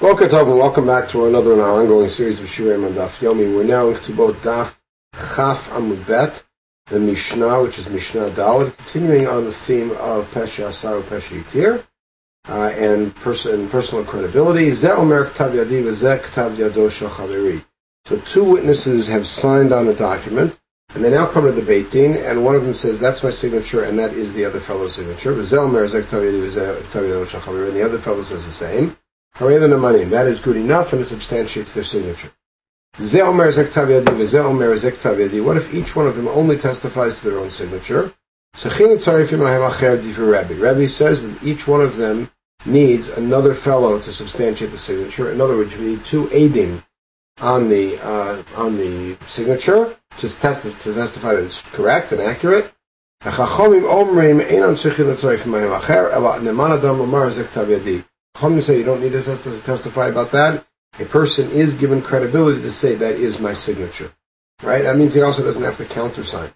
Welcome Tov and welcome back to another in our ongoing series of Shirei and Daf Yomi. We're now into both Daf Chaf Amud Bet, the Mishnah, which is Mishnah Dalit, continuing on the theme of Pesha Asaru Pesha Yitir, uh, and, person, personal credibility. Zeh Omer Ktav Yadi V'zeh Ktav Yado Chaveri. So two witnesses have signed on the document, and they now come to the Beit Din, and one of them says, that's my signature, and that is the other fellow's signature. V'zeh Omer Zeh Ktav Yadi V'zeh Ktav Yado Chaveri, and the other fellow says the same. The that is good enough and it substantiates their signature. What if each one of them only testifies to their own signature? Rabbi says that each one of them needs another fellow to substantiate the signature. In other words, we need two adim on the uh, on the signature to, test, to testify that it's correct and accurate. Chachamim say you don't need to testify about that. A person is given credibility to say that is my signature. Right? That means he also doesn't have to countersign.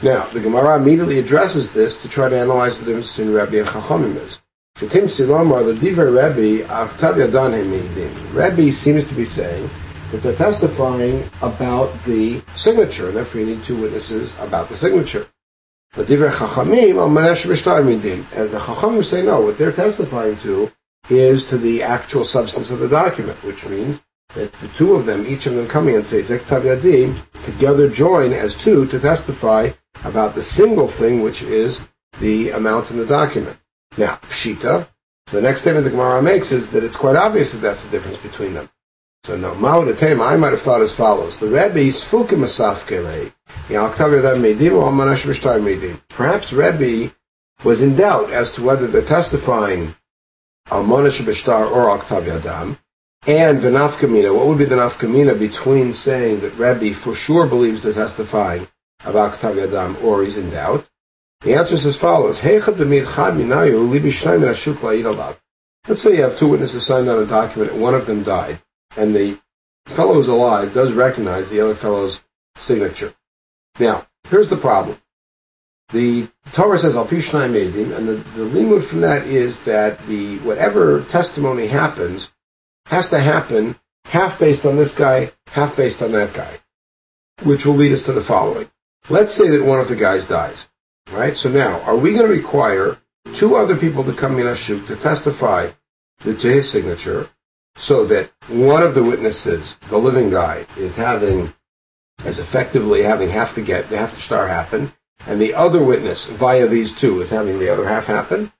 Now, the Gemara immediately addresses this to try to analyze the difference between Rabbi and Chachamim is. Rabbi, Rabbi seems to be saying that they're testifying about the signature, therefore you need two witnesses about the signature. As the Chachamim say no, what they're testifying to is to the actual substance of the document, which means that the two of them, each of them coming and say Zektav Yadim, together join as two to testify about the single thing, which is the amount in the document. Now, Pshita, the next statement the Gemara makes is that it's quite obvious that that's the difference between them. So no, Ma'od I might have thought as follows. The Rebbe Sfukim Asafkele, Perhaps Rebbe was in doubt as to whether they're testifying Almona Shabashtar or Oktav Yadam, and the nafkamina. What would be the nafkamina between saying that Rebbe for sure believes they're testifying about Oktav Yadam or he's in doubt? The answer is as follows. Let's say you have two witnesses signed on a document and one of them died, and the fellow who's alive does recognize the other fellow's signature. Now, here's the problem. The Torah says al pishnai medim, and the, the limud from that is that the whatever testimony happens has to happen half based on this guy, half based on that guy, which will lead us to the following. Let's say that one of the guys dies, right? So now, are we going to require two other people to come in ashuk to testify to his signature, so that one of the witnesses, the living guy, is having, is effectively having half the get, half the star happen, and the other witness via these two is having the other half happen.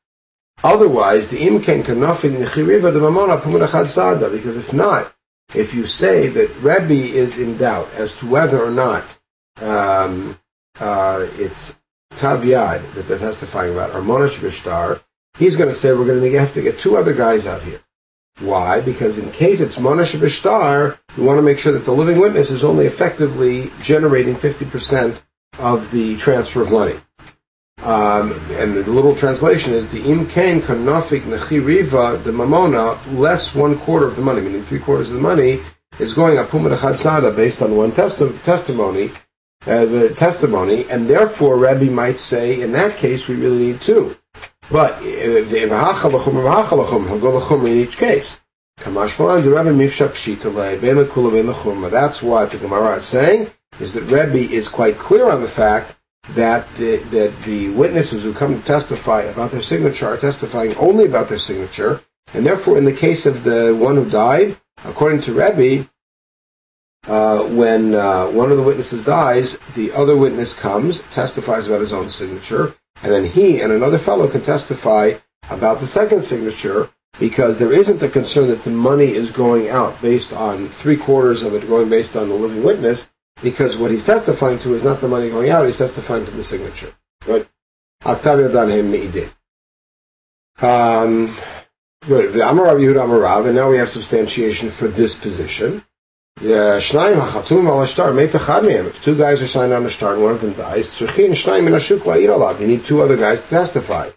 Otherwise, the imken kanafin nechiriva the mamona pumunachad sada, because if not, if you say that Rebbe is in doubt as to whether or not um, uh, it's tavyad that they're testifying about, or monash bishtar, he's going to say we're going to have to get two other guys out here. Why? Because in case it's monash bishtar, we want to make sure that the living witness is only effectively generating 50% of the transfer of money. Um, and the little translation is the imkain kanafik nechiriva the mamona less one quarter of the money, meaning three quarters of the money is going up pumad sada based on one testi- testimony, uh, the testimony, and therefore Rabbi might say in that case we really need two. But uh, the in each case. That's what the Gemara is saying is that Rebbe is quite clear on the fact that the, that the witnesses who come to testify about their signature are testifying only about their signature, and therefore, in the case of the one who died, according to Rebbe, uh, when uh, one of the witnesses dies, the other witness comes, testifies about his own signature, and then he and another fellow can testify about the second signature because there isn't a concern that the money is going out based on three quarters of it going based on the living witness because what he's testifying to is not the money going out, he's testifying to the signature. Right? Octavio Danhem Me'idin. Um, good. The Amarav Yehuda Amarav, and now we have substantiation for this position. Shnaim hachatum If two guys are signed on a star and one of them dies, tzrichin shnaim in ashuk You need two other guys to testify.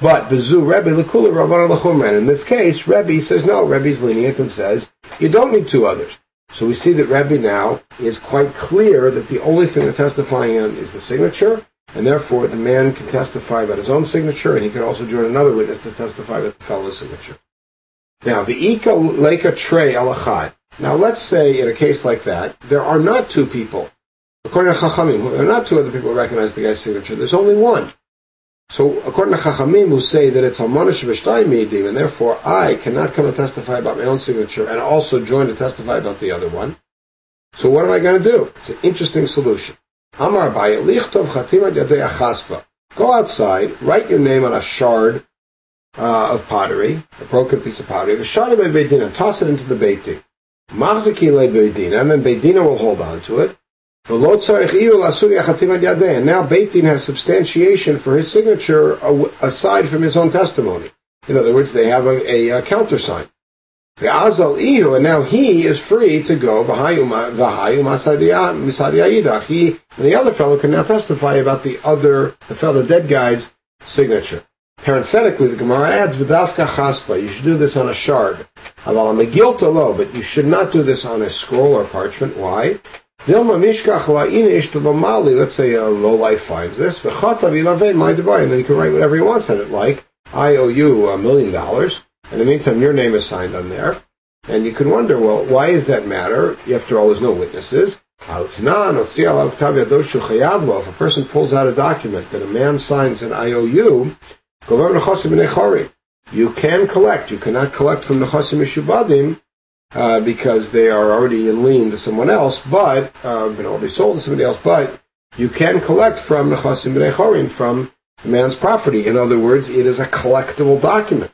But bezu Rebbe lekula rabban lachumran. In this case, Rebbe says no. Rebbe's lenient and says you don't need two others. So we see that Rabbi now is quite clear that the only thing they're testifying on is the signature, and therefore the man can testify about his own signature, and he can also join another witness to testify about the fellow's signature. Now, the Ika Leka Trey Alachai. Now, let's say in a case like that, there are not two people. According to Chachamim, there are not two other people who recognize the guy's signature. There's only one. So, according to Chachamim, who say that it's Hamanish V'shtay Midim, and therefore I cannot come and testify about my own signature and also join to testify about the other one. So, what am I going to do? It's an interesting solution. Amar Lichtov Chatima Yadei Achaspa. Go outside, write your name on a shard uh, of pottery, a broken piece of pottery, a shard of Beidina, toss it into the Beitin. Machziki le Beidina, and then Beidina will hold on to it. And now Beitin has substantiation for his signature aside from his own testimony. In other words, they have a, a, a countersign. And now he is free to go. He and the other fellow can now testify about the other, the fellow, dead guy's signature. Parenthetically, the Gemara adds. You should do this on a shard. Lo, but you should not do this on a scroll or parchment. Why? Dilma mishkach la'inish to mali. Let's say a low life finds this. V'chata v'lavei my devar, and then he can write whatever he wants on it, like I owe you a million dollars. In the meantime, your name is signed on there. And you can wonder, well, why is that matter? After all, there's no witnesses. If a person pulls out a document that a man signs an IOU, you can collect. You cannot collect from the Chosim Mishubadim uh, because they are already in lien to someone else, but uh, been already sold to somebody else. But you can collect from the Chosim B'nei from the man's property. In other words, it is a collectible document.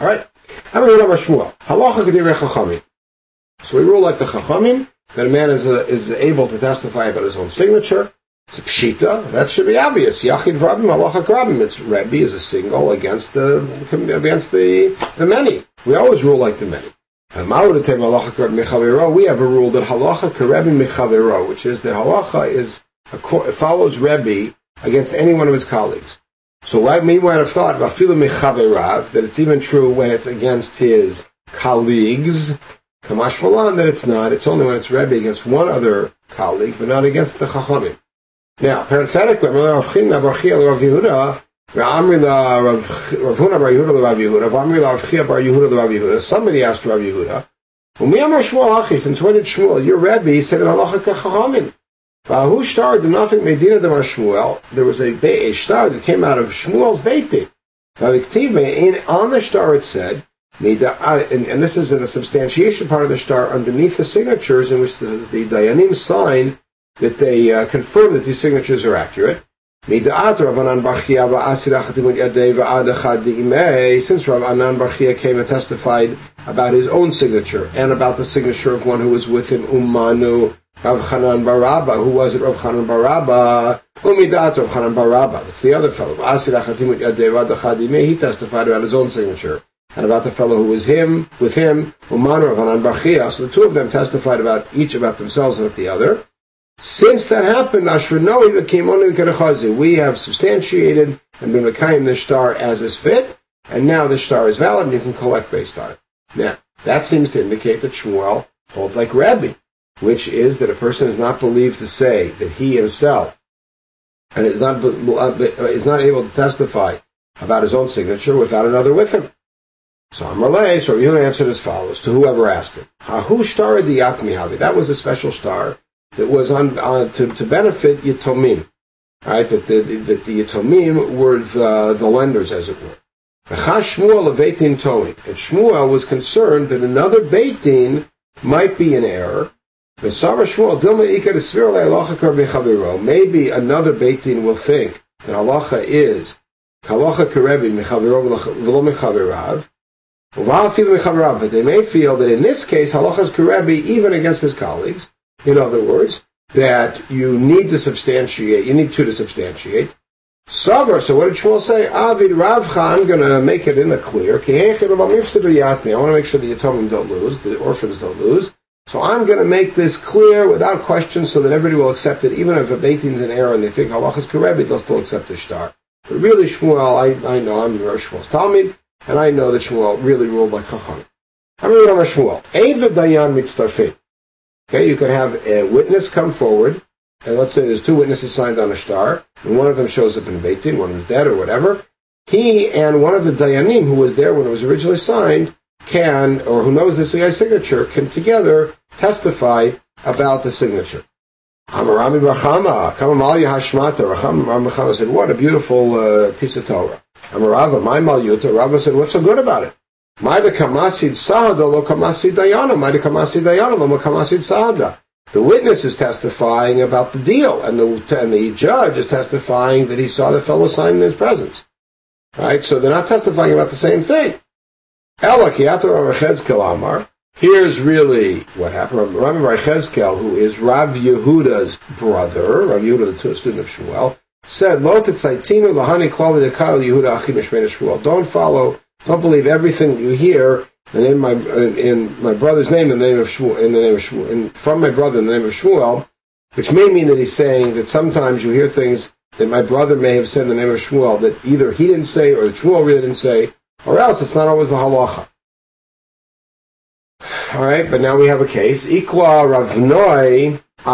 All right. So we rule like the Chachamim that a man is, a, is able to testify about his own signature. It's a pshita. That should be obvious. Yachid Rabim, Halacha Rabim. It's Rebbe is a single against the against the the many. We always rule like the many. We have a rule that halacha karebin mechavero, which is that halacha is follows Rebbe against any one of his colleagues. So why me might have thought that it's even true when it's against his colleagues. Kamash Malan that it's not. It's only when it's Rebbe against one other colleague, but not against the Chachamim. Now, parenthetically, Somebody asked Rav Yehuda, since when did Shmuel, your Rebbe, said in Allah Chachamim? Vahu star did nothing Medina de Shmuel. There was a, a star that came out of Shmuel's Beitin. In on the star it said, and, and this is in the substantiation part of the star underneath the signatures in which the, the Dayanim sign that they uh, confirm that these signatures are accurate. Since Rav Anan Barchia came and testified about his own signature and about the signature of one who was with him, Ummanu Rav Chanan Baraba. Who was it? Rav Chanan Baraba. Umidat Rav Chanan Baraba. That's the other fellow. He testified about his own signature and about the fellow who was him with him, Ummanu Rav Hanan. So the two of them testified about each about themselves and about the other. Since that happened, Ashranoi became only the Karachazi. We have substantiated and been Mekayim the star as is fit, and now the star is valid and you can collect based on it. Now, that seems to indicate that Shmuel holds like Rabbi, which is that a person is not believed to say that he himself and is not, is not able to testify about his own signature without another with him. So Amalei, so you answered as follows to whoever asked him. Hahu the Yatmi That was a special star that was on, uh, to, to benefit Yitomim. Right, that the, that the Yitomim were the, the lenders, as it were. And Shmuel was concerned that another Beitin might be in error. Maybe another Beitin will think that halacha is halacha karebi But they may feel that in this case halacha is karebi even against his colleagues. In other words, that you need to substantiate, you need two to substantiate. So what did Shmuel say? Avid Ravcha, I'm going to make it in the clear. I want to make sure the Yatomim don't lose, the orphans don't lose. So I'm going to make this clear without question so that everybody will accept it, even if a Beitin's in error and they think Allah is Karebi, they'll still accept the star. But really Shmuel, I, I know, I'm Rosh Shmuel's Talmud, and I know that Shmuel really ruled like Chacham. I'm on Shmuel. Eid the Dayan mitztarfin. Okay, you could have a witness come forward, and let's say there's two witnesses signed on a star, and one of them shows up in Beitin, one of them is dead or whatever. He and one of the Dayanim who was there when it was originally signed can, or who knows this guy's signature, can together testify about the signature. Amarami Barchama, Kamamalya Hashmata, Racham Barchama said, what a beautiful uh, piece of Torah. Amarava, my Malyuta, Rava said, what's so good about it? Kamasid Sahada, Kamasid Dayana, Kamasid Dayana, Kamasid Sahada. The witness is testifying about the deal, and the, and the judge is testifying that he saw the fellow sign in his presence. Right? So they're not testifying about the same thing. Here's really what happened. Rabbi Rechezkel, who is Rav Yehuda's brother, Rav Yehuda, the student of Shmuel, said. Don't follow, don't believe everything you hear and in my in my brother's name in the name of Shmuel, in the name of Shmuel, from my brother in the name of Shmuel, which may mean that he's saying that sometimes you hear things that my brother may have said in the name of Shmuel that either he didn't say or that Shmuel really didn't say, or else it's not always the halacha. All right, but now we have a case. Ikla Ravnoi He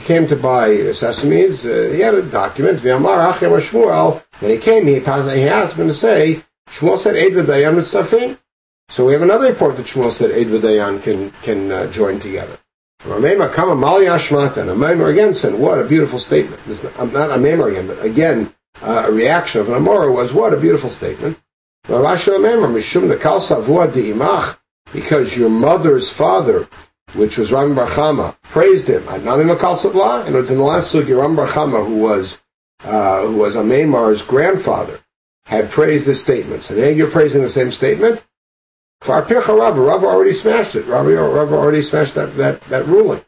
came to buy sesames. Uh, he had a document. When he came, he, he asked him to say Shmuel said Eid v'Dayan mitzafim. So we have another report that Shmuel said Eid v'Dayan can can uh, join together. Amemar again said, "What a beautiful statement." I'm not Amemar again, but again uh, a reaction of an Amora was, "What a beautiful statement." Because your mother's father, which was Ram Barchama, praised him. And it's in the last sugi, Ram Barchama, who was uh, who was Amemar's grandfather, had praised this statement. So now you're praising the same statement. Kfar Pircha Rabba, Rabba already smashed it. Rabba, Rabba already smashed that, that, that ruling.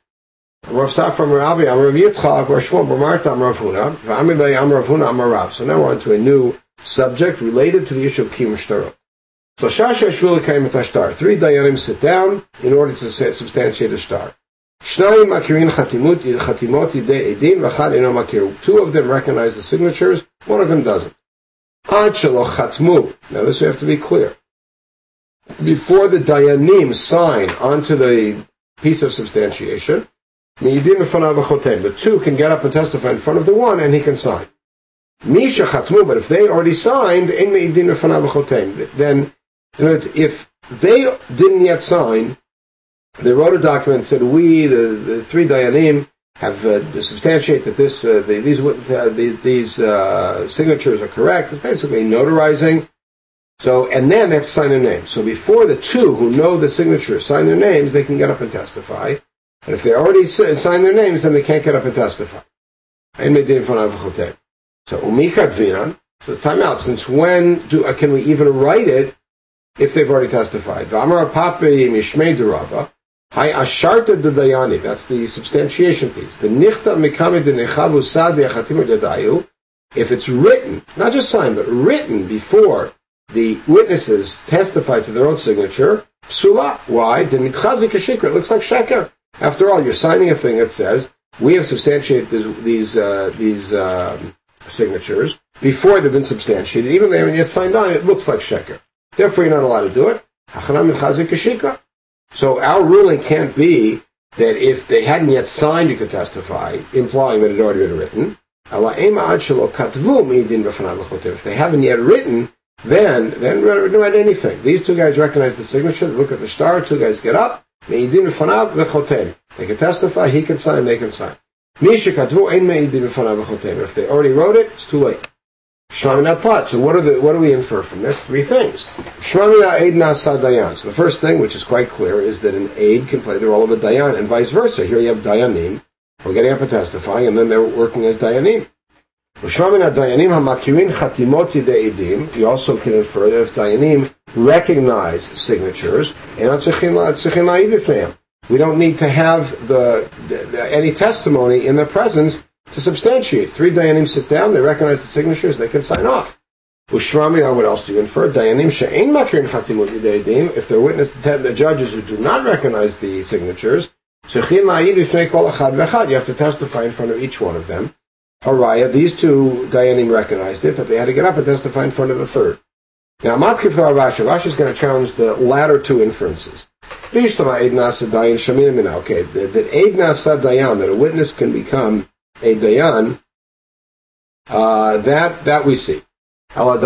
Rav Safra Rabbi, Am Rav Yitzchak, Rav Shmuel, B'marta, Am Rav Huna, Am Rav Huna, Am Rav. So now we're on to a new subject related to the issue of Kiyum Shtarot. Three Dayanim sit down in order to substantiate a star. Two of them recognize the signatures, one of them doesn't. Now this we have to be clear. Before the Dayanim sign onto the piece of substantiation, the two can get up and testify in front of the one and he can sign. But if they already signed, then, in other words, if they didn't yet sign, they wrote a document and said, we, the, the three Dayanim, have uh, substantiate that this uh, the, these uh, the, these uh, signatures are correct. It's basically notarizing. So and then they have to sign their names. So before the two who know the signature sign their names, they can get up and testify. And if they already sign their names, then they can't get up and testify. So umikat vinan. So time out. Since when do uh, can we even write it if they've already testified? Hi asharta dayani. That's the substantiation piece. The nichta. If it's written, not just signed, but written before the witnesses testify to their own signature, psula. Why? It looks like sheker. After all, you're signing a thing that says we have substantiated these these, uh, these um, signatures before they've been substantiated. Even though they haven't yet signed on, it looks like sheker. Therefore, you're not allowed to do it. So our ruling can't be that if they hadn't yet signed, you could testify, implying that it had already been written. If they haven't yet written, then then don't write anything. These two guys recognize the signature. They look at the star. Two guys get up. They can testify. He can sign. They can sign. If they already wrote it, it's too late. Shmamina Plat. So what, are the, what do we infer from this? Three things. Shmamina Aid Nasa Dayan. So the first thing, which is quite clear, is that an aid can play the role of a Dayan, and vice versa. Here you have Dayanim, we're getting up and testifying, and then they're working as Dayanim. You also can infer that if Dayanim recognize signatures, we don't need to have the, the, the, any testimony in their presence to substantiate. Three Dayanim sit down, they recognize the signatures, they can sign off. Ushmami, what else do you infer? Dayanim she'ein makirin chatimut yideidim, if they're witness the judges who do not recognize the signatures, you have to testify in front of each one of them. Haraya, these two Dayanim recognized it, but they had to get up and testify in front of the third. Now, Matkif Rashi, Rashi is going to challenge the latter two inferences. Okay, that Eid Nasa Dayan, that a witness can become a dayan, uh, that that we see. But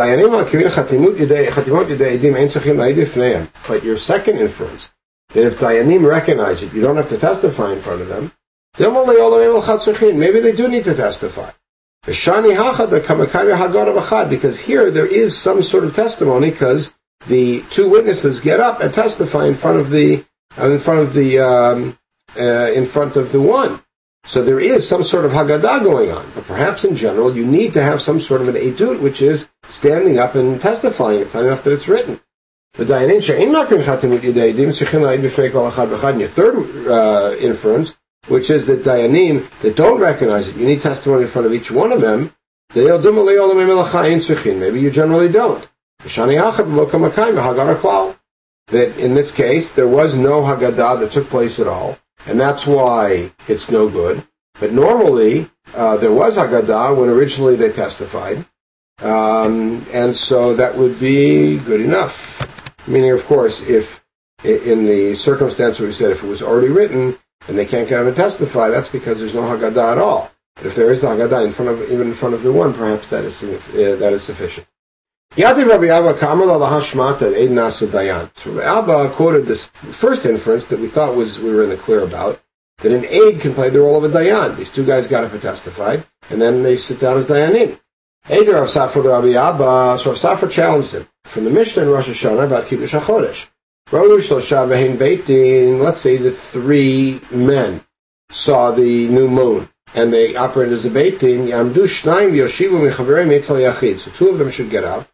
your second inference, that if Dayanim recognize it, you don't have to testify in front of them, maybe they do need to testify. Because here there is some sort of testimony because the two witnesses get up and testify in front of the in front of the um, uh, in front of the one. So there is some sort of Haggadah going on. But perhaps in general, you need to have some sort of an Edut, which is standing up and testifying. It's not enough that it's written. The your third uh, inference, which is that Dayanim that don't recognize it, you need testimony in front of each one of them. Maybe you generally don't. That in this case, there was no Haggadah that took place at all and that's why it's no good. But normally, uh, there was Haggadah when originally they testified, um, and so that would be good enough. Meaning, of course, if in the circumstance where we said if it was already written and they can't him to testify, that's because there's no Haggadah at all. But if there is the Haggadah in front of even in front of the one, perhaps that is uh, that is sufficient. Yadi Rabbi Abba Kamal Hashmata Eid Nasa Dayan. So Abba quoted this first inference that we thought was we were in the clear about, that an aid can play the role of a Dayan. These two guys got up and testified, and then they sit down as Dayanim. Eider Rav Safra Rabbi Abba, so Safra challenged him from the Mishnah in Rosh Hashanah about Kiddush HaChodesh. Let's say the three men saw the new moon and they operated as a Beit Din. So two of them should get up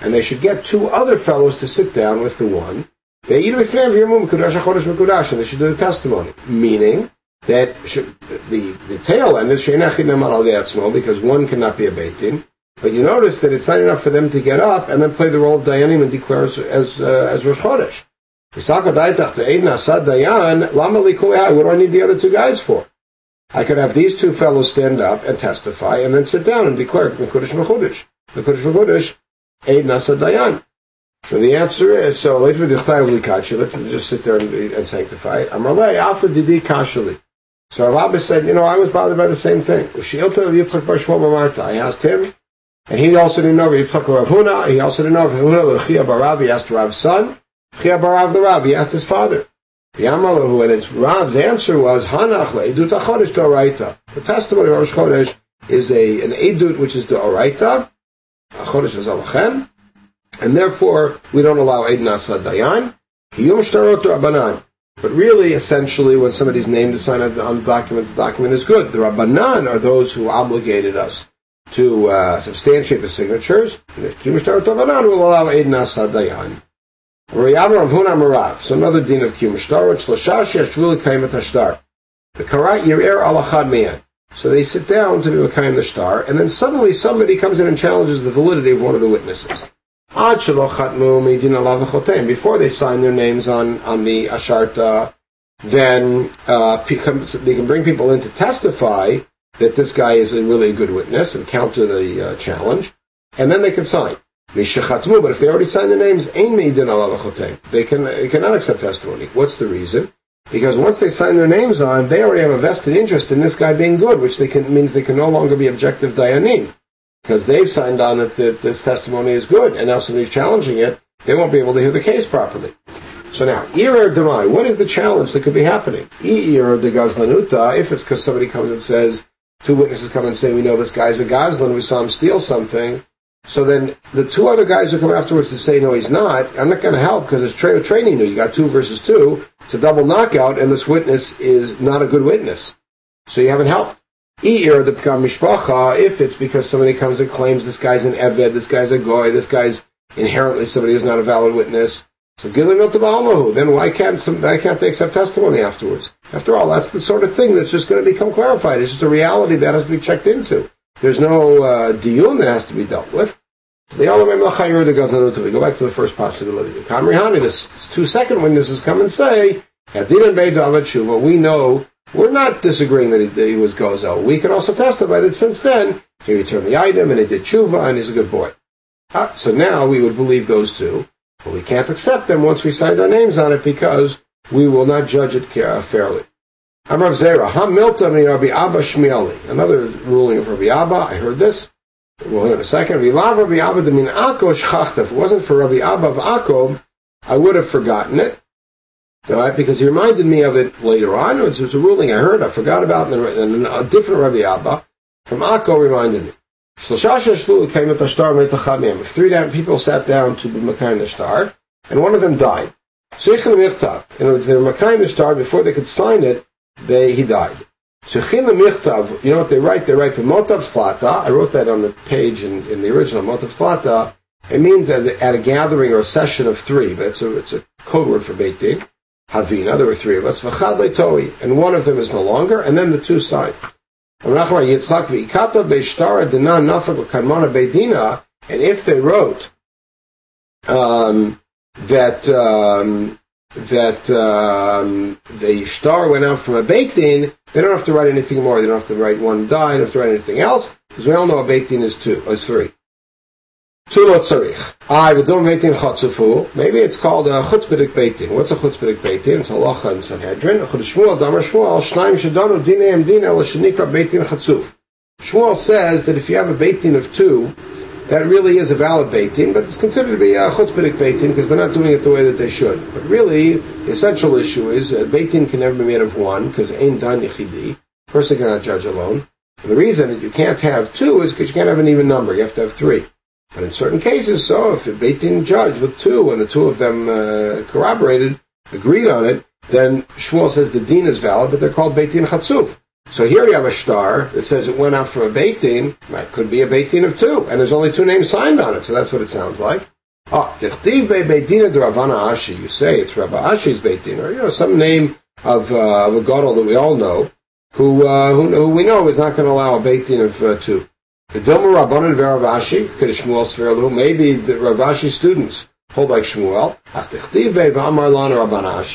and they should get two other fellows to sit down with the one. They should do the testimony, meaning that the, the tail end is because one cannot be a beitin. But you notice that it's not enough for them to get up and then play the role of Dayanim and declare as as, uh, as Rosh Chodesh. What do I need the other two guys for? I could have these two fellows stand up and testify and then sit down and declare Mekudesh Mechudesh. Mekudesh Mechudesh Eid Nasa Dayan. So the answer is, so let me just sit there and, and sanctify it. Amalei Alpha Didi Kashali. So Rav said, you know, I was bothered by the same thing. I asked him, and he also didn't know Yitzchak Rav Huna. He also didn't know Huna Chia Barav. He asked Rav's son. Chia Barav the Rav. He asked his father. Yamalahu, and his Rav's answer was Hanach le'edut achodesh doraita. The testimony of Rosh Chodesh is a an edut which is doraita, Chodesh Alachem, and therefore we don't allow Eid Nasa Dayan. But really, essentially, when somebody's named to sign on the document, the document is good. The Rabbanan are those who obligated us to uh, substantiate the signatures. Kimushtar Rabbanan will allow Eid Nasa Dayan. So another din of Kimushtar, which Lashash Yashvili Kaimat. The Karat Yirer Alachad Miyan. So they sit down to be a kind of star, and then suddenly somebody comes in and challenges the validity of one of the witnesses. Before they sign their names on, on the Asharta, then uh, they can bring people in to testify that this guy is a really good witness and counter the uh, challenge, and then they can sign. But if they already signed their names, they can they cannot accept testimony. What's the reason? Because once they sign their names on, they already have a vested interest in this guy being good, which they can, means they can no longer be objective dayanim. Because they've signed on that, that this testimony is good, and now somebody's challenging it, they won't be able to hear the case properly. So now, Irer Demai, what is the challenge that could be happening? Irer de Gazlanuta, if it's because somebody comes and says, two witnesses come and say, we know this guy's a Gazlan, we saw him steal something, so then the two other guys who come afterwards to say, no, he's not, I'm not going to help because it's tra- training you. You got two versus two. It's a double knockout, and this witness is not a good witness. So you haven't helped. If it's because somebody comes and claims this guy's an Eved, this guy's a Goy, this guy's inherently somebody who's not a valid witness. So give them to Baalmahu. then why can't some, why can't they accept testimony afterwards? After all, that's the sort of thing that's just going to become clarified. It's just a reality that has to be checked into. There's no uh, diyun that has to be dealt with. The We go back to the first possibility. The Kamrihani, this two second witnesses come and say, at Dinan Beit Shuva, we know we're not disagreeing that he, he was Gozo. We can also testify that since then he returned the item and he did tshuva and he's a good boy. Ah, so now we would believe those two, but we can't accept them once we signed our names on it because we will not judge it fairly. Amrav Zera, Hamilta mi Rabbi Abba Shmieli. Another ruling of Rabbi Abba. I heard this. We'll hear in a second. Vilav Rabbi Abba de min Akko shchachta. If it wasn't for Rabbi Abba of Akko, I would have forgotten it. All right, because he reminded me of it later on. It was, a ruling I heard, I forgot about, and a different Rabbi Abba from Akko reminded me. If three people sat down to be Makayim Nashtar, and one of them died. In other words, they were Makayim Nashtar, before they could sign it, they, he died. So Khilomirtav, you know what they write? They write Motav Slata. I wrote that on the page in, in the original Motav Slata. It means at, at, a gathering or a session of three, but it's a, it's a code word for Beit Din. Havina, there were three of us. And one of them is no longer, and then the two sign. And if they wrote um, that um, that um, the star went out from a Beit Din, they don't have to write anything more. They don't have to write one died, they don't have to write anything else, because we all know a Beit Din is two, is three. Two lo tzarich. I v'dom beitin chotzufu. Maybe it's called a chutzpedig beitin. What's a chutzpedig beitin? It's a lacha in Sanhedrin. Chud Shmuel, Shmuel, Shnaim shadonu dineim din el shenikra beitin chatzuf. Shmuel says that if you have a beitin of two, that really is a valid beitin, but it's considered to be a chutzpedig beitin because they're not doing it the way that they should. But really, the essential issue is that beitin can never be made of one because ein dan yichidi. Person cannot judge alone. And the reason that you can't have two is because you can't have an even number. You have to have three. But in certain cases, so if a Beit judge with two and the two of them uh, corroborated, agreed on it, then Shmuel says the din is valid, but they're called Beit Din Chatzuf. So here you have a star that says it went out from a Beit Din, it could be a Beit Din of two, and there's only two names signed on it, so that's what it sounds like. Ah, Tichtiv Beit Din Ravana Ashi, you say it's Rabba Ashi's Beit Din, or you know, some name of, uh, of a Gadol that we all know, who, uh, who, who, we know is not going to allow a Beit Din of uh, two. Maybe the Ravashi students hold like Shmuel.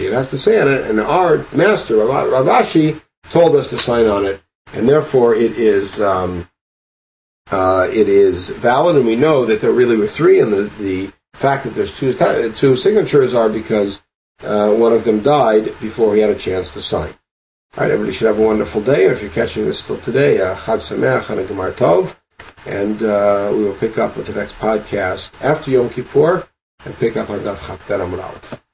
It has to say on it, and our master, Ravashi, told us to sign on it, and therefore it is um, uh, it is valid, and we know that there really were three, and the, the fact that there's two, two signatures are because uh, one of them died before he had a chance to sign. All right, everybody should have a wonderful day, and if you're catching this still today, uh, Chag Sameach and Gemar Tov and uh, we will pick up with the next podcast after Yom Kippur and pick up on Daf Chaf Aleph.